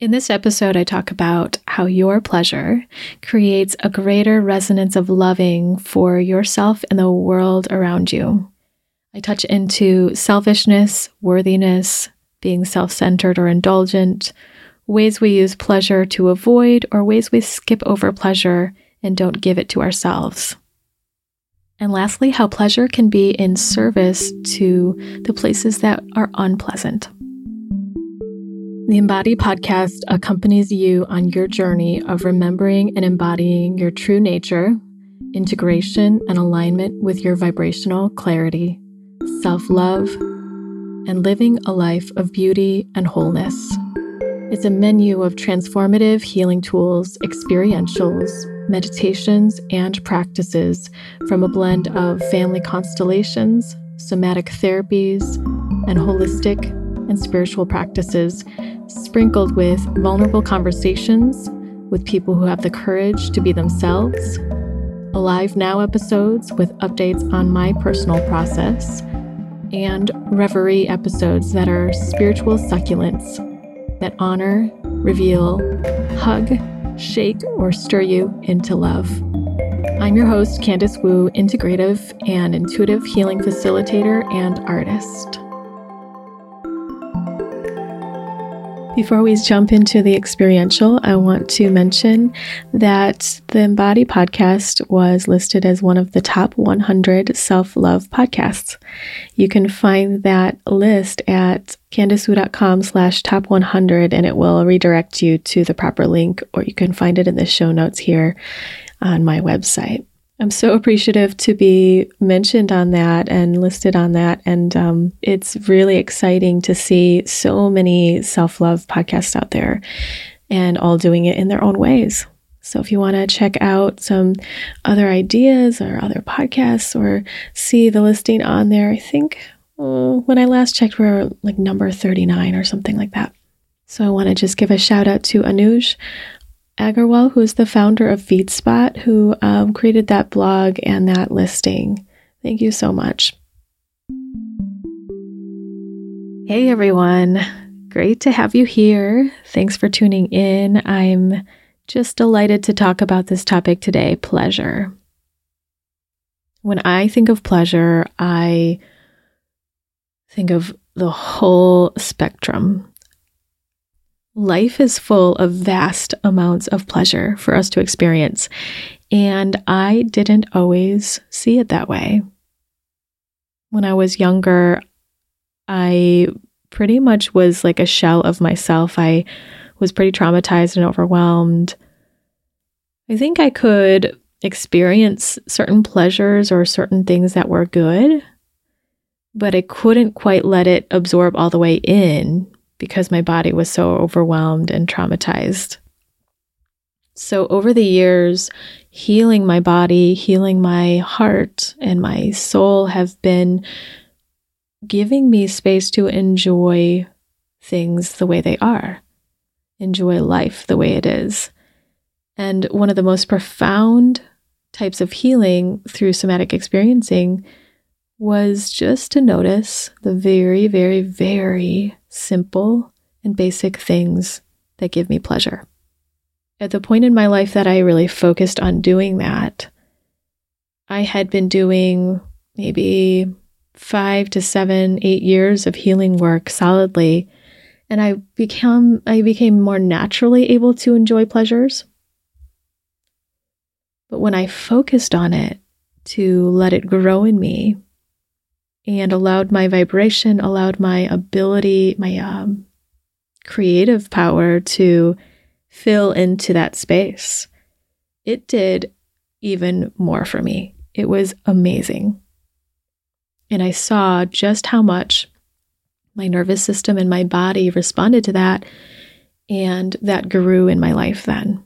In this episode, I talk about how your pleasure creates a greater resonance of loving for yourself and the world around you. I touch into selfishness, worthiness, being self centered or indulgent, ways we use pleasure to avoid, or ways we skip over pleasure and don't give it to ourselves. And lastly, how pleasure can be in service to the places that are unpleasant. The Embody podcast accompanies you on your journey of remembering and embodying your true nature, integration, and alignment with your vibrational clarity, self love, and living a life of beauty and wholeness. It's a menu of transformative healing tools, experientials, meditations, and practices from a blend of family constellations, somatic therapies, and holistic and spiritual practices sprinkled with vulnerable conversations with people who have the courage to be themselves, Alive Now episodes with updates on my personal process, and Reverie episodes that are spiritual succulents that honor, reveal, hug, shake, or stir you into love. I'm your host, Candice Wu, integrative and intuitive healing facilitator and artist. Before we jump into the experiential, I want to mention that the Embody podcast was listed as one of the top 100 self love podcasts. You can find that list at candicewu.com slash top 100 and it will redirect you to the proper link, or you can find it in the show notes here on my website. I'm so appreciative to be mentioned on that and listed on that. And um, it's really exciting to see so many self love podcasts out there and all doing it in their own ways. So if you want to check out some other ideas or other podcasts or see the listing on there, I think uh, when I last checked, we are like number 39 or something like that. So I want to just give a shout out to Anuj Agarwal, who is the founder of FeedSpot, who um, created that blog and that listing. Thank you so much. Hey everyone, great to have you here. Thanks for tuning in. I'm just delighted to talk about this topic today pleasure. When I think of pleasure, I think of the whole spectrum life is full of vast amounts of pleasure for us to experience. And I didn't always see it that way. When I was younger, I pretty much was like a shell of myself. I was pretty traumatized and overwhelmed. I think I could experience certain pleasures or certain things that were good, but I couldn't quite let it absorb all the way in because my body was so overwhelmed and traumatized. So, over the years, healing my body, healing my heart, and my soul have been giving me space to enjoy things the way they are, enjoy life the way it is. And one of the most profound types of healing through somatic experiencing was just to notice the very, very, very simple and basic things that give me pleasure. At the point in my life that I really focused on doing that, I had been doing maybe five to seven, eight years of healing work solidly. And I became I became more naturally able to enjoy pleasures. But when I focused on it to let it grow in me, and allowed my vibration, allowed my ability, my um, creative power to fill into that space. It did even more for me. It was amazing. And I saw just how much my nervous system and my body responded to that. And that grew in my life then.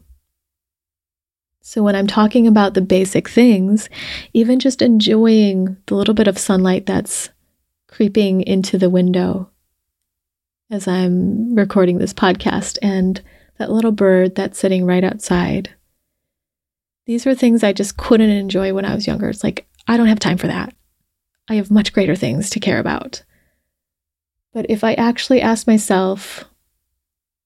So, when I'm talking about the basic things, even just enjoying the little bit of sunlight that's creeping into the window as I'm recording this podcast, and that little bird that's sitting right outside. These were things I just couldn't enjoy when I was younger. It's like, I don't have time for that. I have much greater things to care about. But if I actually ask myself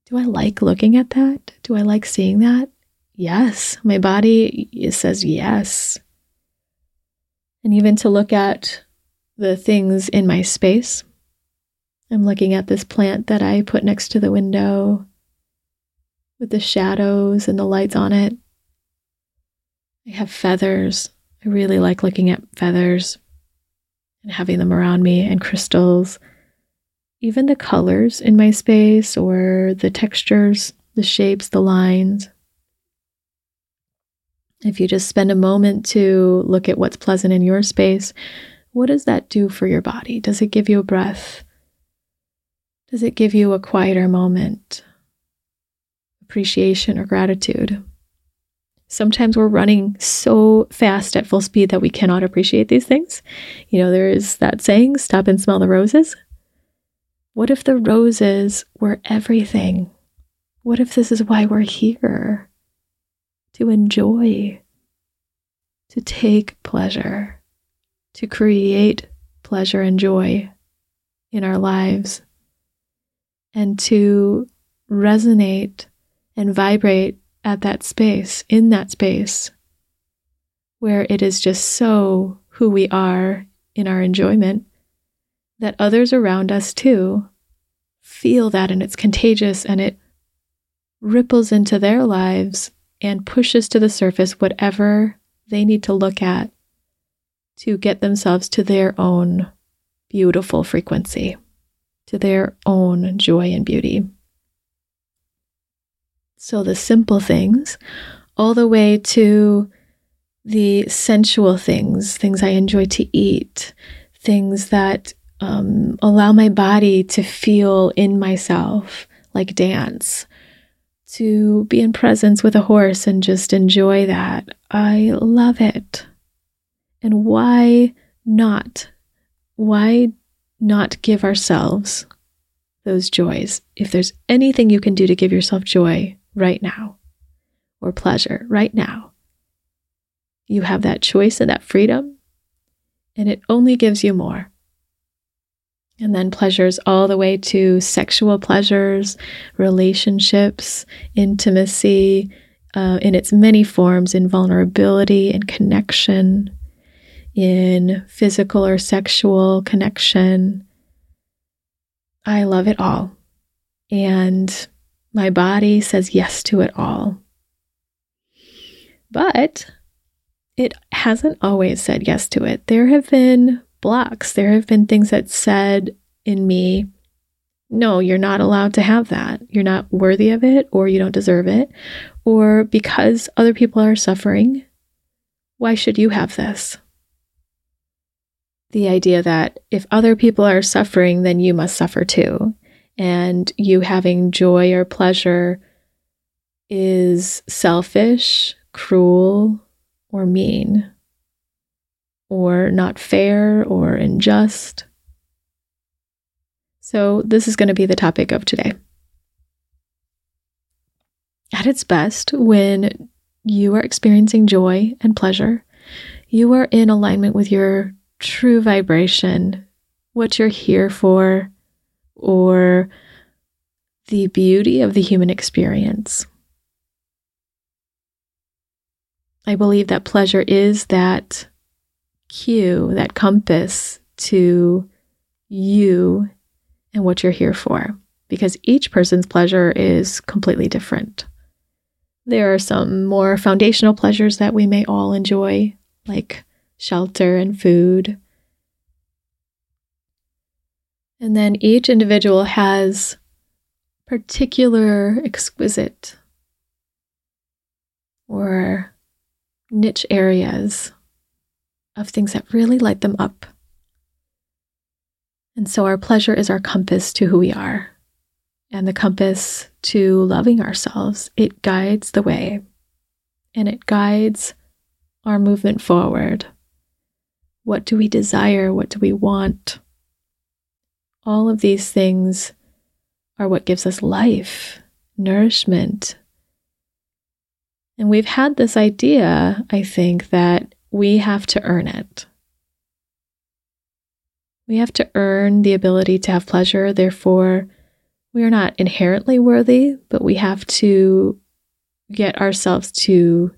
Do I like looking at that? Do I like seeing that? Yes. My body says yes. And even to look at the things in my space. I'm looking at this plant that I put next to the window with the shadows and the lights on it. I have feathers. I really like looking at feathers and having them around me and crystals even the colors in my space or the textures, the shapes, the lines. If you just spend a moment to look at what's pleasant in your space, what does that do for your body? Does it give you a breath? Does it give you a quieter moment? Appreciation or gratitude? Sometimes we're running so fast at full speed that we cannot appreciate these things. You know, there is that saying, stop and smell the roses. What if the roses were everything? What if this is why we're here? To enjoy, to take pleasure, to create pleasure and joy in our lives, and to resonate and vibrate at that space, in that space, where it is just so who we are in our enjoyment that others around us too feel that and it's contagious and it ripples into their lives and pushes to the surface whatever they need to look at to get themselves to their own beautiful frequency, to their own joy and beauty. So, the simple things, all the way to the sensual things, things I enjoy to eat, things that um, allow my body to feel in myself like dance, to be in presence with a horse and just enjoy that. I love it. And why not? Why not give ourselves those joys? If there's anything you can do to give yourself joy right now or pleasure right now, you have that choice and that freedom, and it only gives you more. And then pleasures all the way to sexual pleasures, relationships, intimacy uh, in its many forms, in vulnerability and connection, in physical or sexual connection. I love it all. And my body says yes to it all. But it hasn't always said yes to it. There have been blocks. There have been things that said in me, no, you're not allowed to have that. You're not worthy of it, or you don't deserve it, or because other people are suffering, why should you have this? The idea that if other people are suffering, then you must suffer too. And you having joy or pleasure is selfish, cruel, or mean or not fair or unjust. So, this is going to be the topic of today. At its best, when you are experiencing joy and pleasure, you are in alignment with your true vibration, what you're here for, or the beauty of the human experience. I believe that pleasure is that cue, that compass to you and what you're here for, because each person's pleasure is completely different. There are some more foundational pleasures that we may all enjoy, like shelter and food. And then each individual has particular exquisite or niche areas of things that really light them up. And so our pleasure is our compass to who we are and the compass to loving ourselves. It guides the way and it guides our movement forward. What do we desire? What do we want? All of these things are what gives us life, nourishment. And we've had this idea, I think, that we have to earn it. We have to earn the ability to have pleasure. Therefore, we are not inherently worthy, but we have to get ourselves to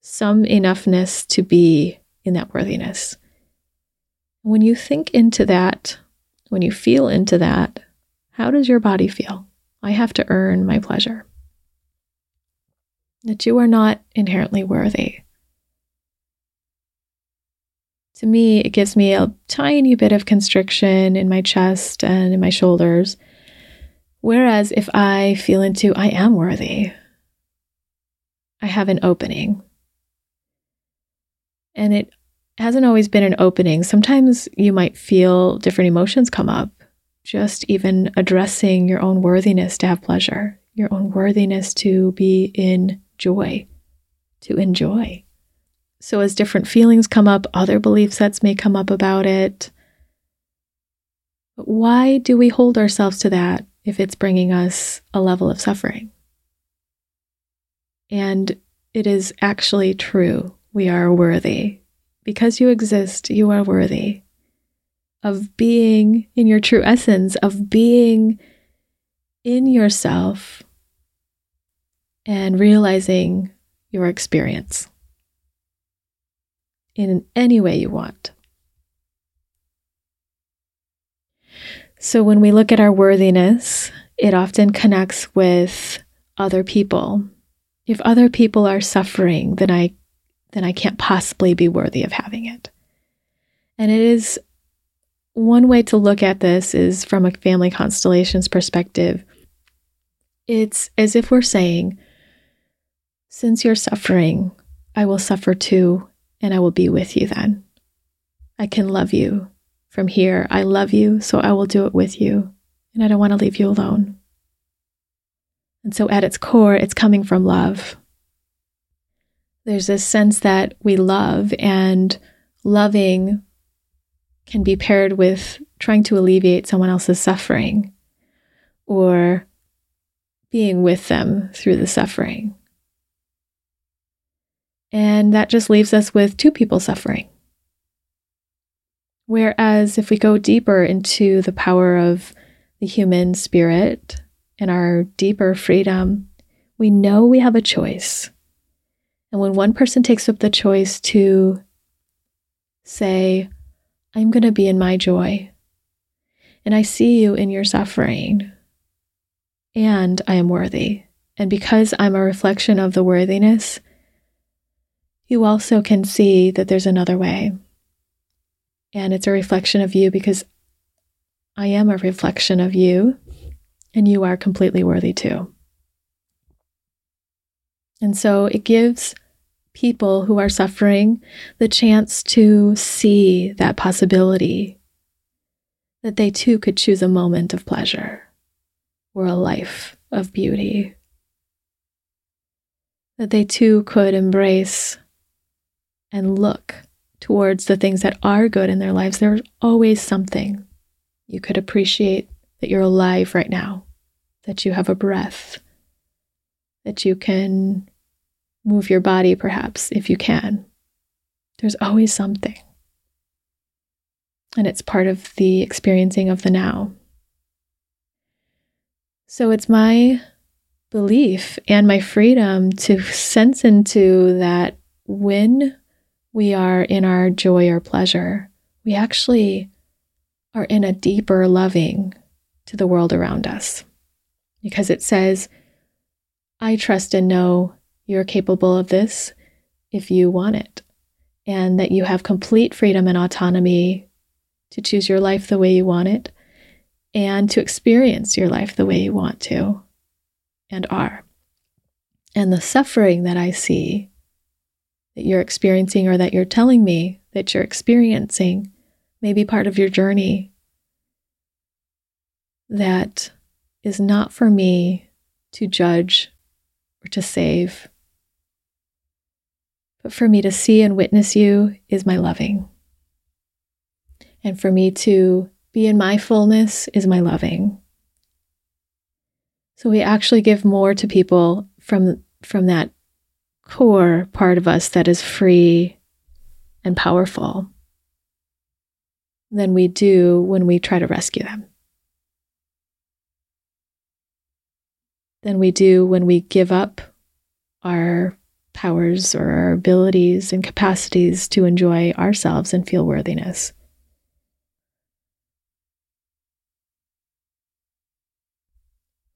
some enoughness to be in that worthiness. When you think into that, when you feel into that, how does your body feel? I have to earn my pleasure. That you are not inherently worthy. To me, it gives me a tiny bit of constriction in my chest and in my shoulders. Whereas if I feel into I am worthy, I have an opening. And it hasn't always been an opening. Sometimes you might feel different emotions come up, just even addressing your own worthiness to have pleasure, your own worthiness to be in joy, to enjoy. So, as different feelings come up, other belief sets may come up about it. But why do we hold ourselves to that if it's bringing us a level of suffering? And it is actually true. We are worthy because you exist, you are worthy of being in your true essence, of being in yourself and realizing your experience in any way you want. So, when we look at our worthiness, it often connects with other people. If other people are suffering, then I then I can't possibly be worthy of having it. And it is one way to look at this is from a family constellations perspective. It's as if we're saying, since you're suffering, I will suffer too, and I will be with you then. I can love you from here. I love you, so I will do it with you, and I don't want to leave you alone. And so, at its core, it's coming from love. There's this sense that we love, and loving can be paired with trying to alleviate someone else's suffering or being with them through the suffering. And that just leaves us with two people suffering. Whereas if we go deeper into the power of the human spirit and our deeper freedom, we know we have a choice. And when one person takes up the choice to say, I'm going to be in my joy, and I see you in your suffering, and I am worthy. And because I'm a reflection of the worthiness, you also can see that there's another way. And it's a reflection of you because I am a reflection of you, and you are completely worthy too. And so it gives people who are suffering the chance to see that possibility that they too could choose a moment of pleasure or a life of beauty. That they too could embrace and look towards the things that are good in their lives. There's always something you could appreciate that you're alive right now, that you have a breath, that you can Move your body, perhaps, if you can. There's always something. And it's part of the experiencing of the now. So it's my belief and my freedom to sense into that when we are in our joy or pleasure, we actually are in a deeper loving to the world around us. Because it says, I trust and know you're capable of this if you want it, and that you have complete freedom and autonomy to choose your life the way you want it and to experience your life the way you want to and are. And the suffering that I see that you're experiencing or that you're telling me that you're experiencing may be part of your journey that is not for me to judge or to save but for me to see and witness you is my loving. And for me to be in my fullness is my loving. So we actually give more to people from, from that core part of us that is free and powerful than we do when we try to rescue them. than we do when we give up our powers or our abilities and capacities to enjoy ourselves and feel worthiness.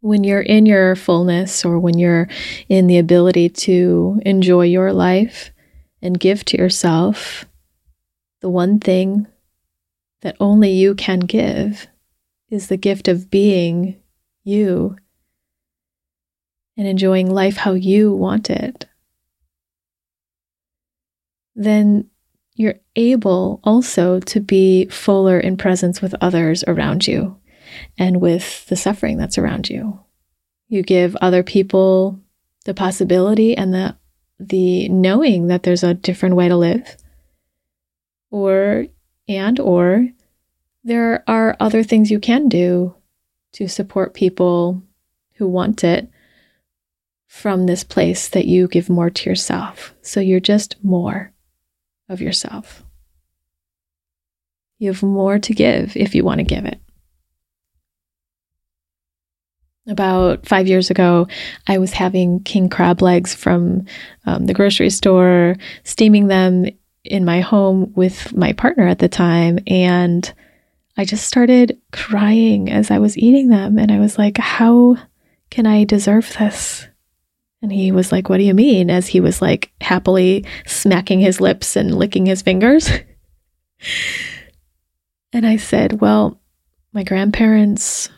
When you're in your fullness or when you're in the ability to enjoy your life and give to yourself, the one thing that only you can give is the gift of being you and enjoying life how you want it, then you're able also to be fuller in presence with others around you and with the suffering that's around you. You give other people the possibility and the the knowing that there's a different way to live or and or there are other things you can do to support people who want it from this place that you give more to yourself. So you're just more of yourself. You have more to give if you want to give it. About five years ago, I was having king crab legs from um, the grocery store, steaming them in my home with my partner at the time. And I just started crying as I was eating them. And I was like, how can I deserve this? And he was like, What do you mean? As he was like happily smacking his lips and licking his fingers. and I said, Well, my grandparents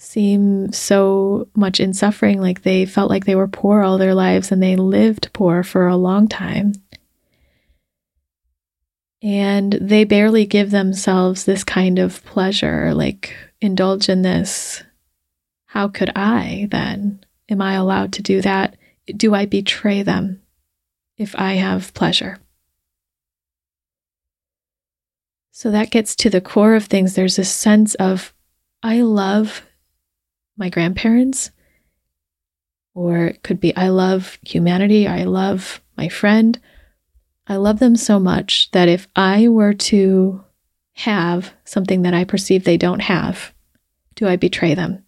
seem so much in suffering, like they felt like they were poor all their lives and they lived poor for a long time. And they barely give themselves this kind of pleasure, like indulge in this. How could I then? Am I allowed to do that? Do I betray them if I have pleasure? So that gets to the core of things. There's a sense of, I love my grandparents, or it could be, I love humanity, I love my friend. I love them so much that if I were to have something that I perceive they don't have, do I betray them?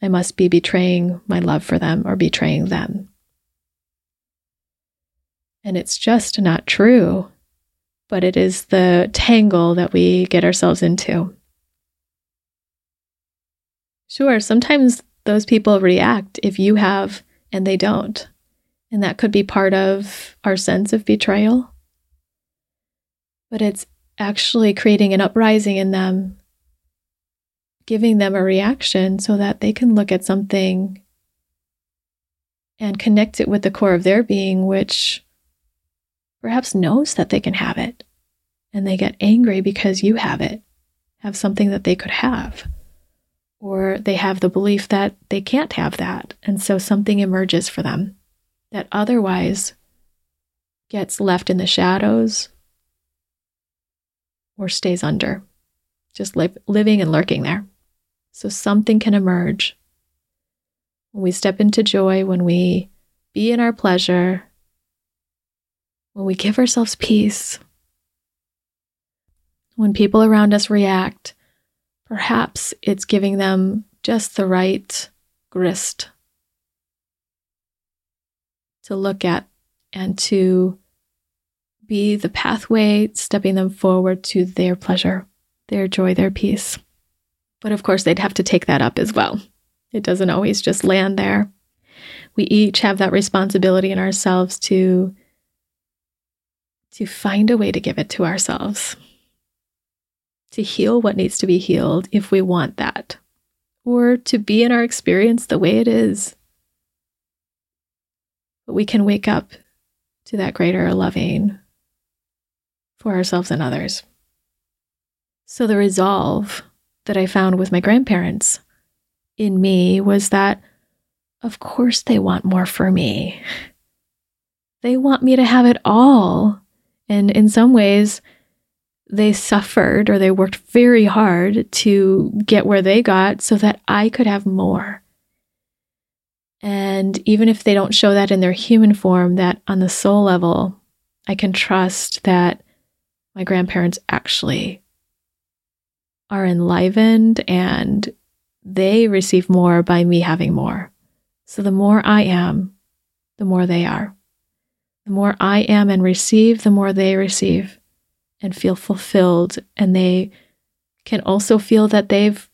I must be betraying my love for them or betraying them. And it's just not true, but it is the tangle that we get ourselves into. Sure, sometimes those people react if you have and they don't. And that could be part of our sense of betrayal. But it's actually creating an uprising in them giving them a reaction so that they can look at something and connect it with the core of their being, which perhaps knows that they can have it. And they get angry because you have it, have something that they could have. Or they have the belief that they can't have that. And so something emerges for them that otherwise gets left in the shadows or stays under, just li- living and lurking there so something can emerge. When we step into joy, when we be in our pleasure, when we give ourselves peace, when people around us react, perhaps it's giving them just the right grist to look at and to be the pathway stepping them forward to their pleasure, their joy, their peace. But of course, they'd have to take that up as well. It doesn't always just land there. We each have that responsibility in ourselves to, to find a way to give it to ourselves, to heal what needs to be healed if we want that, or to be in our experience the way it is. But we can wake up to that greater loving for ourselves and others. So the resolve that I found with my grandparents in me was that, of course, they want more for me. They want me to have it all. And in some ways, they suffered or they worked very hard to get where they got so that I could have more. And even if they don't show that in their human form, that on the soul level, I can trust that my grandparents actually are enlivened and they receive more by me having more. So the more I am, the more they are. The more I am and receive, the more they receive and feel fulfilled. And they can also feel that they've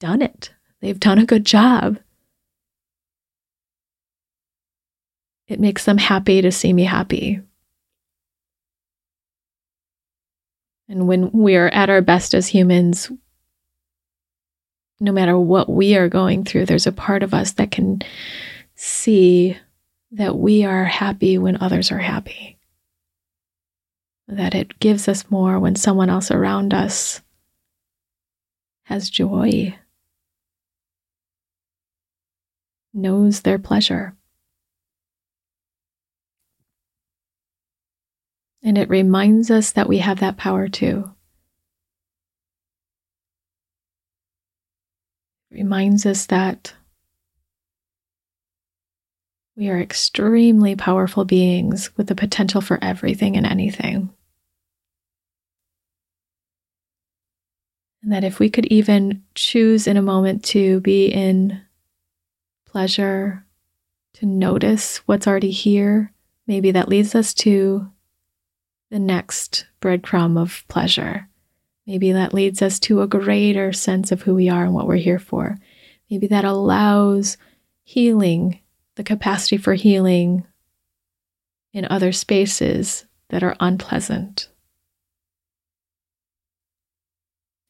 done it, they've done a good job. It makes them happy to see me happy. And when we're at our best as humans, no matter what we are going through, there's a part of us that can see that we are happy when others are happy. That it gives us more when someone else around us has joy, knows their pleasure. And it reminds us that we have that power too. It reminds us that we are extremely powerful beings with the potential for everything and anything. And that if we could even choose in a moment to be in pleasure, to notice what's already here, maybe that leads us to the next breadcrumb of pleasure. Maybe that leads us to a greater sense of who we are and what we're here for. Maybe that allows healing, the capacity for healing in other spaces that are unpleasant.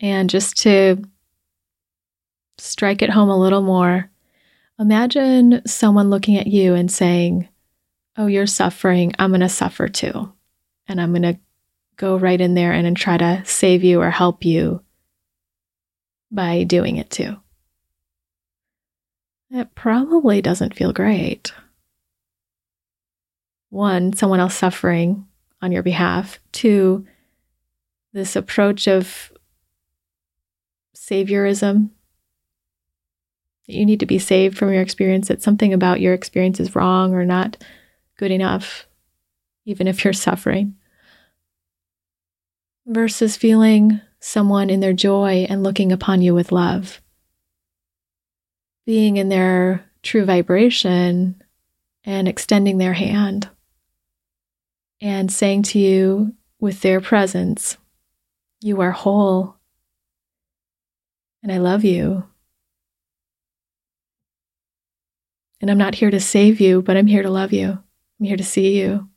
And just to strike it home a little more, imagine someone looking at you and saying, Oh, you're suffering. I'm going to suffer too and I'm going to go right in there and, and try to save you or help you by doing it too. It probably doesn't feel great. One, someone else suffering on your behalf. Two, this approach of saviorism. You need to be saved from your experience, that something about your experience is wrong or not good enough even if you're suffering, versus feeling someone in their joy and looking upon you with love. Being in their true vibration and extending their hand and saying to you with their presence, You are whole and I love you. And I'm not here to save you, but I'm here to love you. I'm here to see you.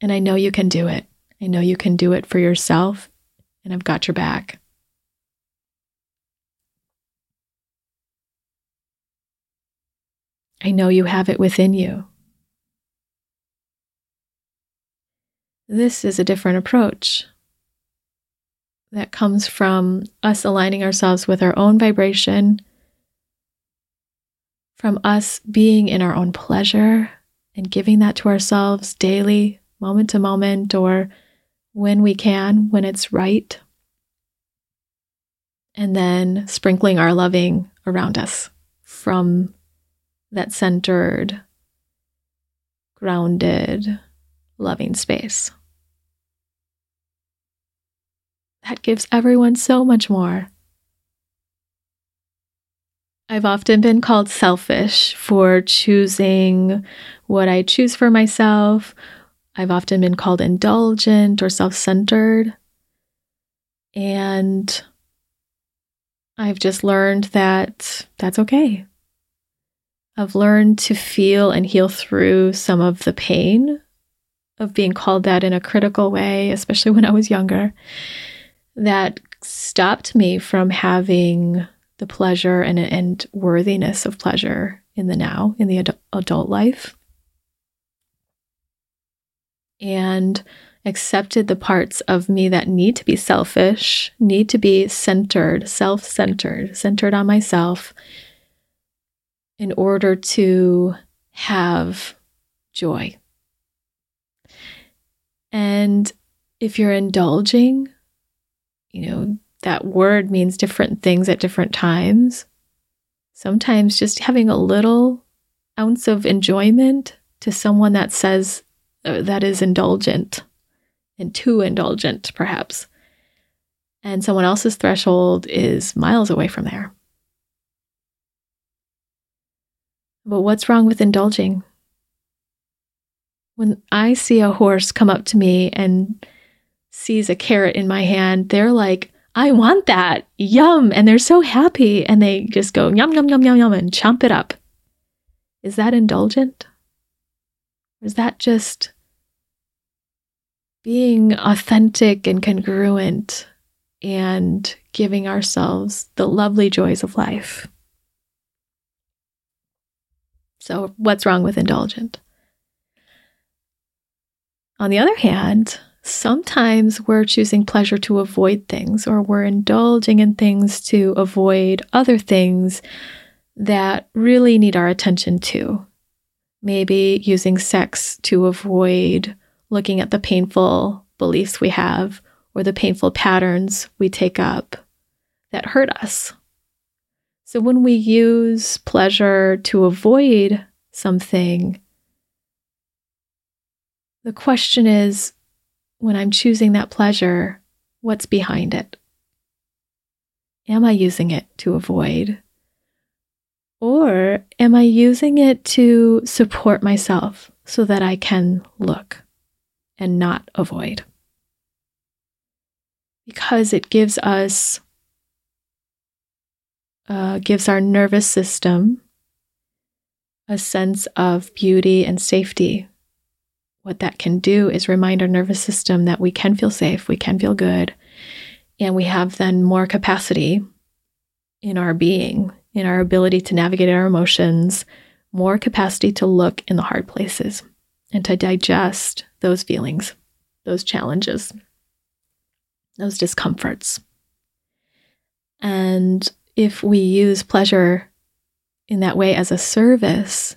And I know you can do it. I know you can do it for yourself, and I've got your back. I know you have it within you. This is a different approach that comes from us aligning ourselves with our own vibration, from us being in our own pleasure and giving that to ourselves daily moment to moment or when we can, when it's right. And then sprinkling our loving around us from that centered, grounded, loving space. That gives everyone so much more. I've often been called selfish for choosing what I choose for myself I've often been called indulgent or self centered. And I've just learned that that's okay. I've learned to feel and heal through some of the pain of being called that in a critical way, especially when I was younger, that stopped me from having the pleasure and, and worthiness of pleasure in the now, in the ad- adult life and accepted the parts of me that need to be selfish, need to be centered, self centered, centered on myself in order to have joy. And if you're indulging, you know, that word means different things at different times. Sometimes just having a little ounce of enjoyment to someone that says uh, that is indulgent and too indulgent, perhaps, and someone else's threshold is miles away from there. But what's wrong with indulging? When I see a horse come up to me and sees a carrot in my hand, they're like, I want that. Yum. And they're so happy. And they just go yum, yum, yum, yum, yum, and chomp it up. Is that indulgent? Or is that just being authentic and congruent and giving ourselves the lovely joys of life? So, what's wrong with indulgent? On the other hand, sometimes we're choosing pleasure to avoid things, or we're indulging in things to avoid other things that really need our attention too. Maybe using sex to avoid looking at the painful beliefs we have or the painful patterns we take up that hurt us. So when we use pleasure to avoid something, the question is when I'm choosing that pleasure, what's behind it? Am I using it to avoid? Or am I using it to support myself so that I can look and not avoid? Because it gives us, uh, gives our nervous system a sense of beauty and safety what that can do is remind our nervous system that we can feel safe, we can feel good, and we have then more capacity in our being, in our ability to navigate our emotions, more capacity to look in the hard places and to digest those feelings, those challenges, those discomforts. And if we use pleasure in that way as a service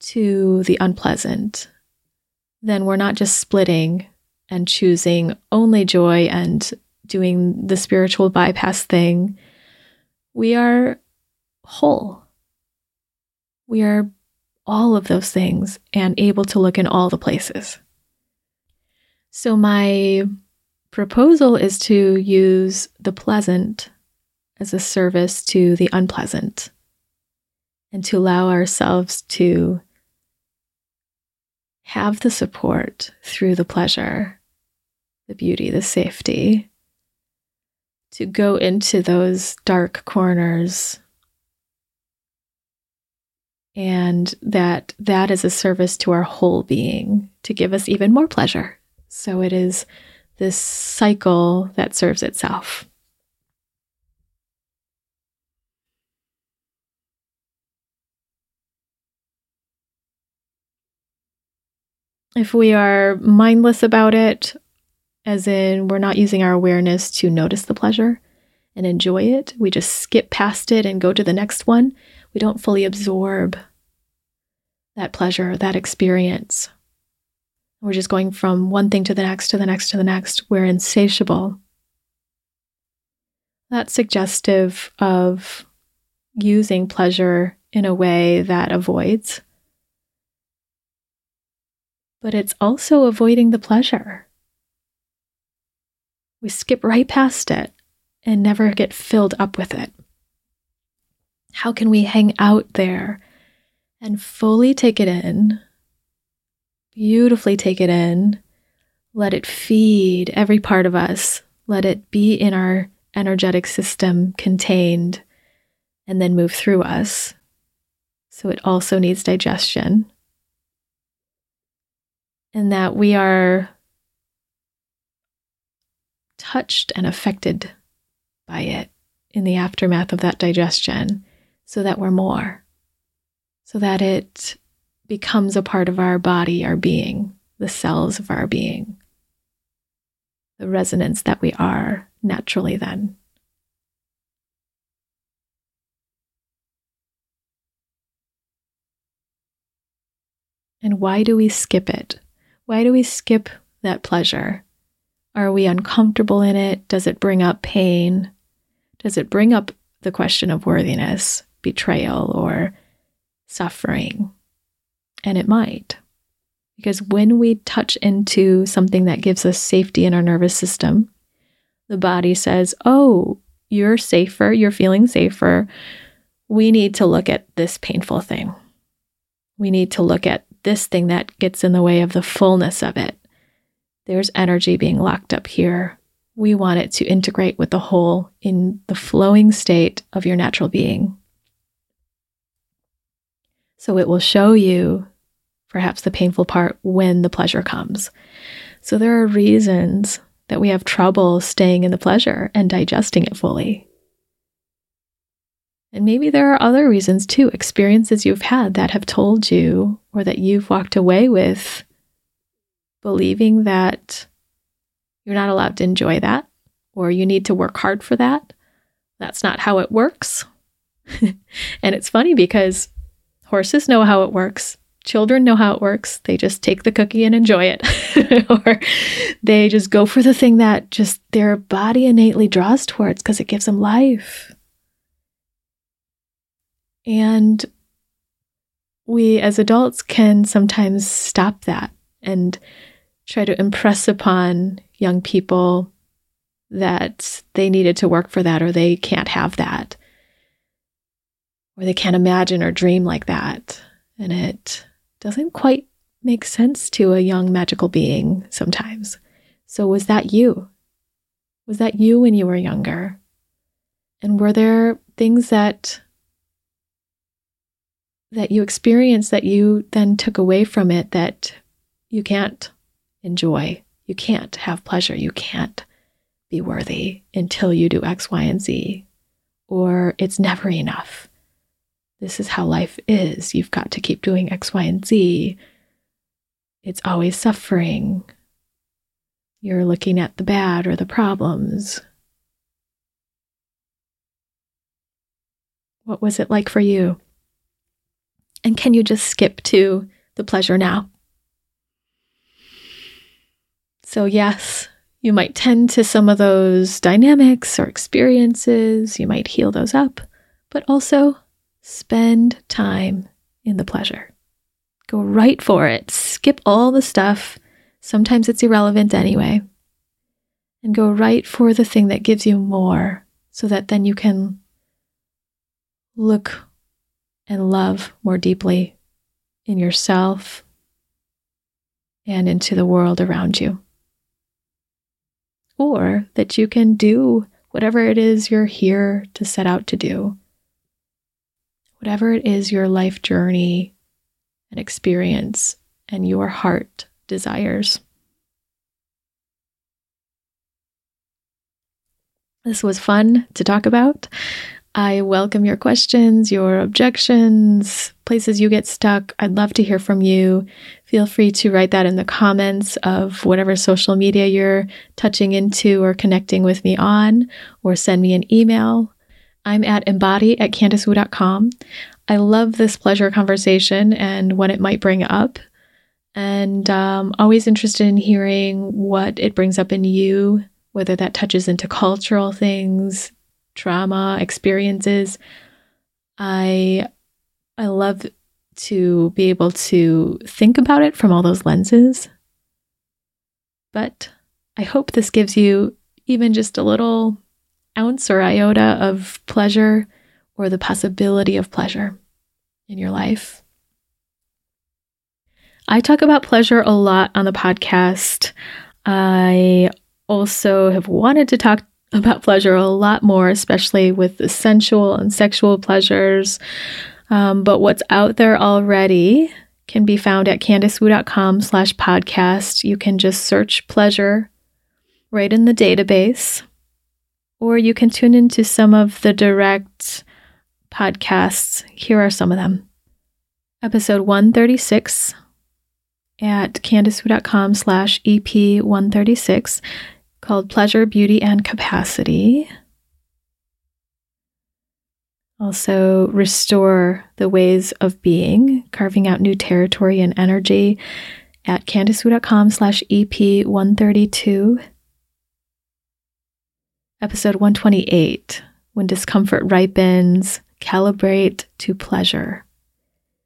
to the unpleasant, then we're not just splitting and choosing only joy and doing the spiritual bypass thing. We are whole. We are all of those things and able to look in all the places. So, my proposal is to use the pleasant as a service to the unpleasant and to allow ourselves to have the support through the pleasure, the beauty, the safety, to go into those dark corners. And that that is a service to our whole being to give us even more pleasure. So it is this cycle that serves itself If we are mindless about it, as in we're not using our awareness to notice the pleasure and enjoy it, we just skip past it and go to the next one, we don't fully absorb that pleasure, that experience. We're just going from one thing to the next, to the next, to the next. We're insatiable. That's suggestive of using pleasure in a way that avoids but it's also avoiding the pleasure. We skip right past it and never get filled up with it. How can we hang out there and fully take it in, beautifully take it in, let it feed every part of us, let it be in our energetic system contained, and then move through us? So it also needs digestion and that we are touched and affected by it in the aftermath of that digestion so that we're more, so that it becomes a part of our body, our being, the cells of our being, the resonance that we are naturally then. And why do we skip it? Why do we skip that pleasure? Are we uncomfortable in it? Does it bring up pain? Does it bring up the question of worthiness, betrayal, or suffering? And it might. Because when we touch into something that gives us safety in our nervous system, the body says, Oh, you're safer, you're feeling safer. We need to look at this painful thing. We need to look at this thing that gets in the way of the fullness of it. There's energy being locked up here. We want it to integrate with the whole in the flowing state of your natural being. So it will show you perhaps the painful part when the pleasure comes. So there are reasons that we have trouble staying in the pleasure and digesting it fully. And maybe there are other reasons too, experiences you've had that have told you or that you've walked away with believing that you're not allowed to enjoy that or you need to work hard for that. That's not how it works. and it's funny because horses know how it works. Children know how it works. They just take the cookie and enjoy it. or they just go for the thing that just their body innately draws towards because it gives them life. And we as adults can sometimes stop that and try to impress upon young people that they needed to work for that or they can't have that or they can't imagine or dream like that. And it doesn't quite make sense to a young magical being sometimes. So, was that you? Was that you when you were younger? And were there things that that you experienced that you then took away from it that you can't enjoy. You can't have pleasure. You can't be worthy until you do X, Y, and Z. Or it's never enough. This is how life is. You've got to keep doing X, Y, and Z. It's always suffering. You're looking at the bad or the problems. What was it like for you? And can you just skip to the pleasure now? So, yes, you might tend to some of those dynamics or experiences. You might heal those up, but also spend time in the pleasure. Go right for it. Skip all the stuff. Sometimes it's irrelevant anyway. And go right for the thing that gives you more so that then you can look and love more deeply in yourself and into the world around you. Or that you can do whatever it is you're here to set out to do. Whatever it is your life journey and experience and your heart desires. This was fun to talk about. I welcome your questions, your objections, places you get stuck. I'd love to hear from you. Feel free to write that in the comments of whatever social media you're touching into or connecting with me on, or send me an email. I'm at embody at candicewu.com. I love this pleasure conversation and what it might bring up. And um, always interested in hearing what it brings up in you, whether that touches into cultural things, trauma experiences. I I love to be able to think about it from all those lenses. But I hope this gives you even just a little ounce or iota of pleasure or the possibility of pleasure in your life. I talk about pleasure a lot on the podcast. I also have wanted to talk about pleasure a lot more, especially with the sensual and sexual pleasures. Um, but what's out there already can be found at candicewu.com slash podcast. You can just search pleasure right in the database, or you can tune into some of the direct podcasts. Here are some of them. Episode 136 at candicewu.com slash EP 136 called Pleasure, Beauty, and Capacity. Also, restore the ways of being, carving out new territory and energy at candicewu.com slash EP 132. Episode 128 When Discomfort Ripens, Calibrate to Pleasure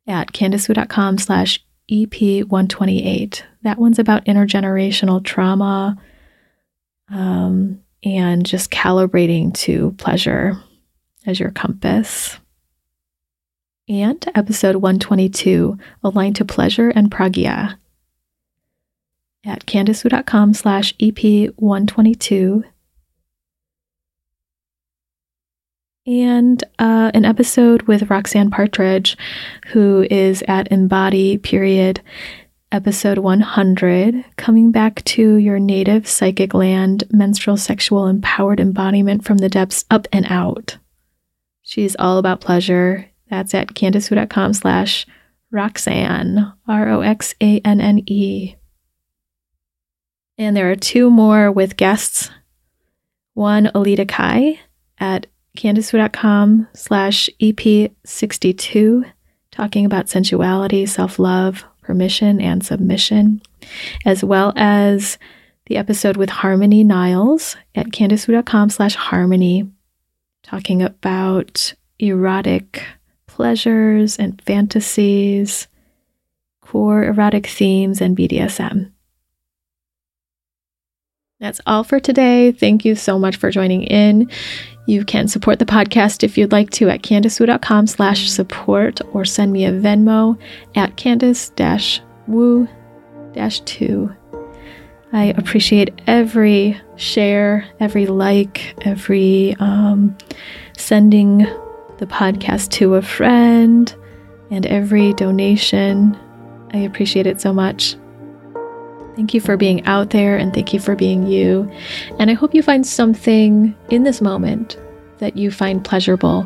at candicewu.com slash EP 128. That one's about intergenerational trauma um, and just calibrating to pleasure as your compass. And episode 122, Aligned to Pleasure and Pragya at candicewu.com slash EP122. And uh, an episode with Roxanne Partridge, who is at Embody Period, episode 100, coming back to your native psychic land, menstrual sexual empowered embodiment from the depths up and out. She's all about pleasure. That's at candicewu.com slash Roxanne, R O X A N N E. And there are two more with guests. One, Alita Kai at candicewu.com slash EP62, talking about sensuality, self love, permission, and submission, as well as the episode with Harmony Niles at candicewu.com slash harmony, talking about erotic pleasures and fantasies, core erotic themes, and BDSM. That's all for today. Thank you so much for joining in. You can support the podcast if you'd like to at candicewu.com slash support or send me a Venmo at candice-wu-2. I appreciate every share, every like, every um, sending the podcast to a friend, and every donation. I appreciate it so much. Thank you for being out there and thank you for being you. And I hope you find something in this moment that you find pleasurable.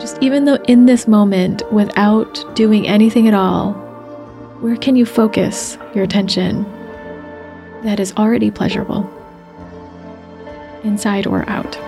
Just even though in this moment, without doing anything at all, where can you focus your attention that is already pleasurable, inside or out?